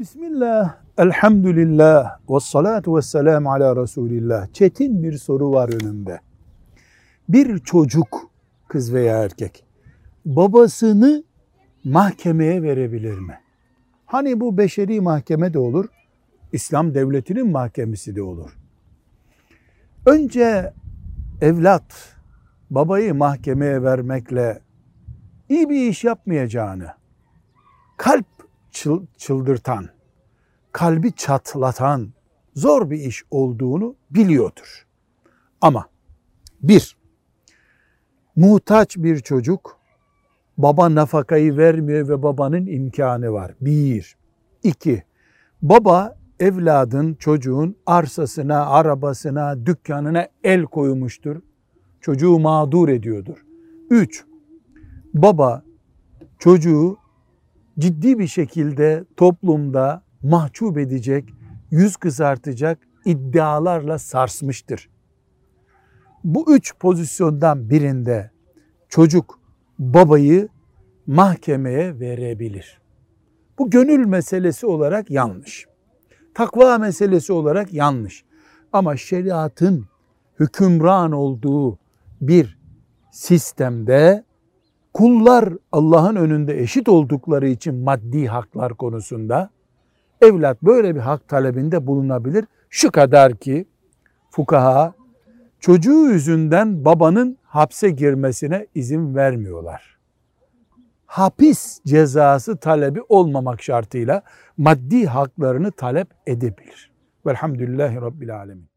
Bismillah, elhamdülillah, ve salatu ve selamu ala Resulillah. Çetin bir soru var önümde. Bir çocuk, kız veya erkek, babasını mahkemeye verebilir mi? Hani bu beşeri mahkeme de olur, İslam devletinin mahkemesi de olur. Önce evlat babayı mahkemeye vermekle iyi bir iş yapmayacağını, kalp çıldırtan, kalbi çatlatan zor bir iş olduğunu biliyordur. Ama bir, muhtaç bir çocuk baba nafakayı vermiyor ve babanın imkanı var. Bir. iki, baba evladın, çocuğun arsasına, arabasına, dükkanına el koymuştur. Çocuğu mağdur ediyordur. Üç, baba çocuğu ciddi bir şekilde toplumda mahcup edecek, yüz kızartacak iddialarla sarsmıştır. Bu üç pozisyondan birinde çocuk babayı mahkemeye verebilir. Bu gönül meselesi olarak yanlış. Takva meselesi olarak yanlış. Ama şeriatın hükümran olduğu bir sistemde kullar Allah'ın önünde eşit oldukları için maddi haklar konusunda evlat böyle bir hak talebinde bulunabilir. Şu kadar ki fukaha çocuğu yüzünden babanın hapse girmesine izin vermiyorlar. Hapis cezası talebi olmamak şartıyla maddi haklarını talep edebilir. Velhamdülillahi Rabbil Alemin.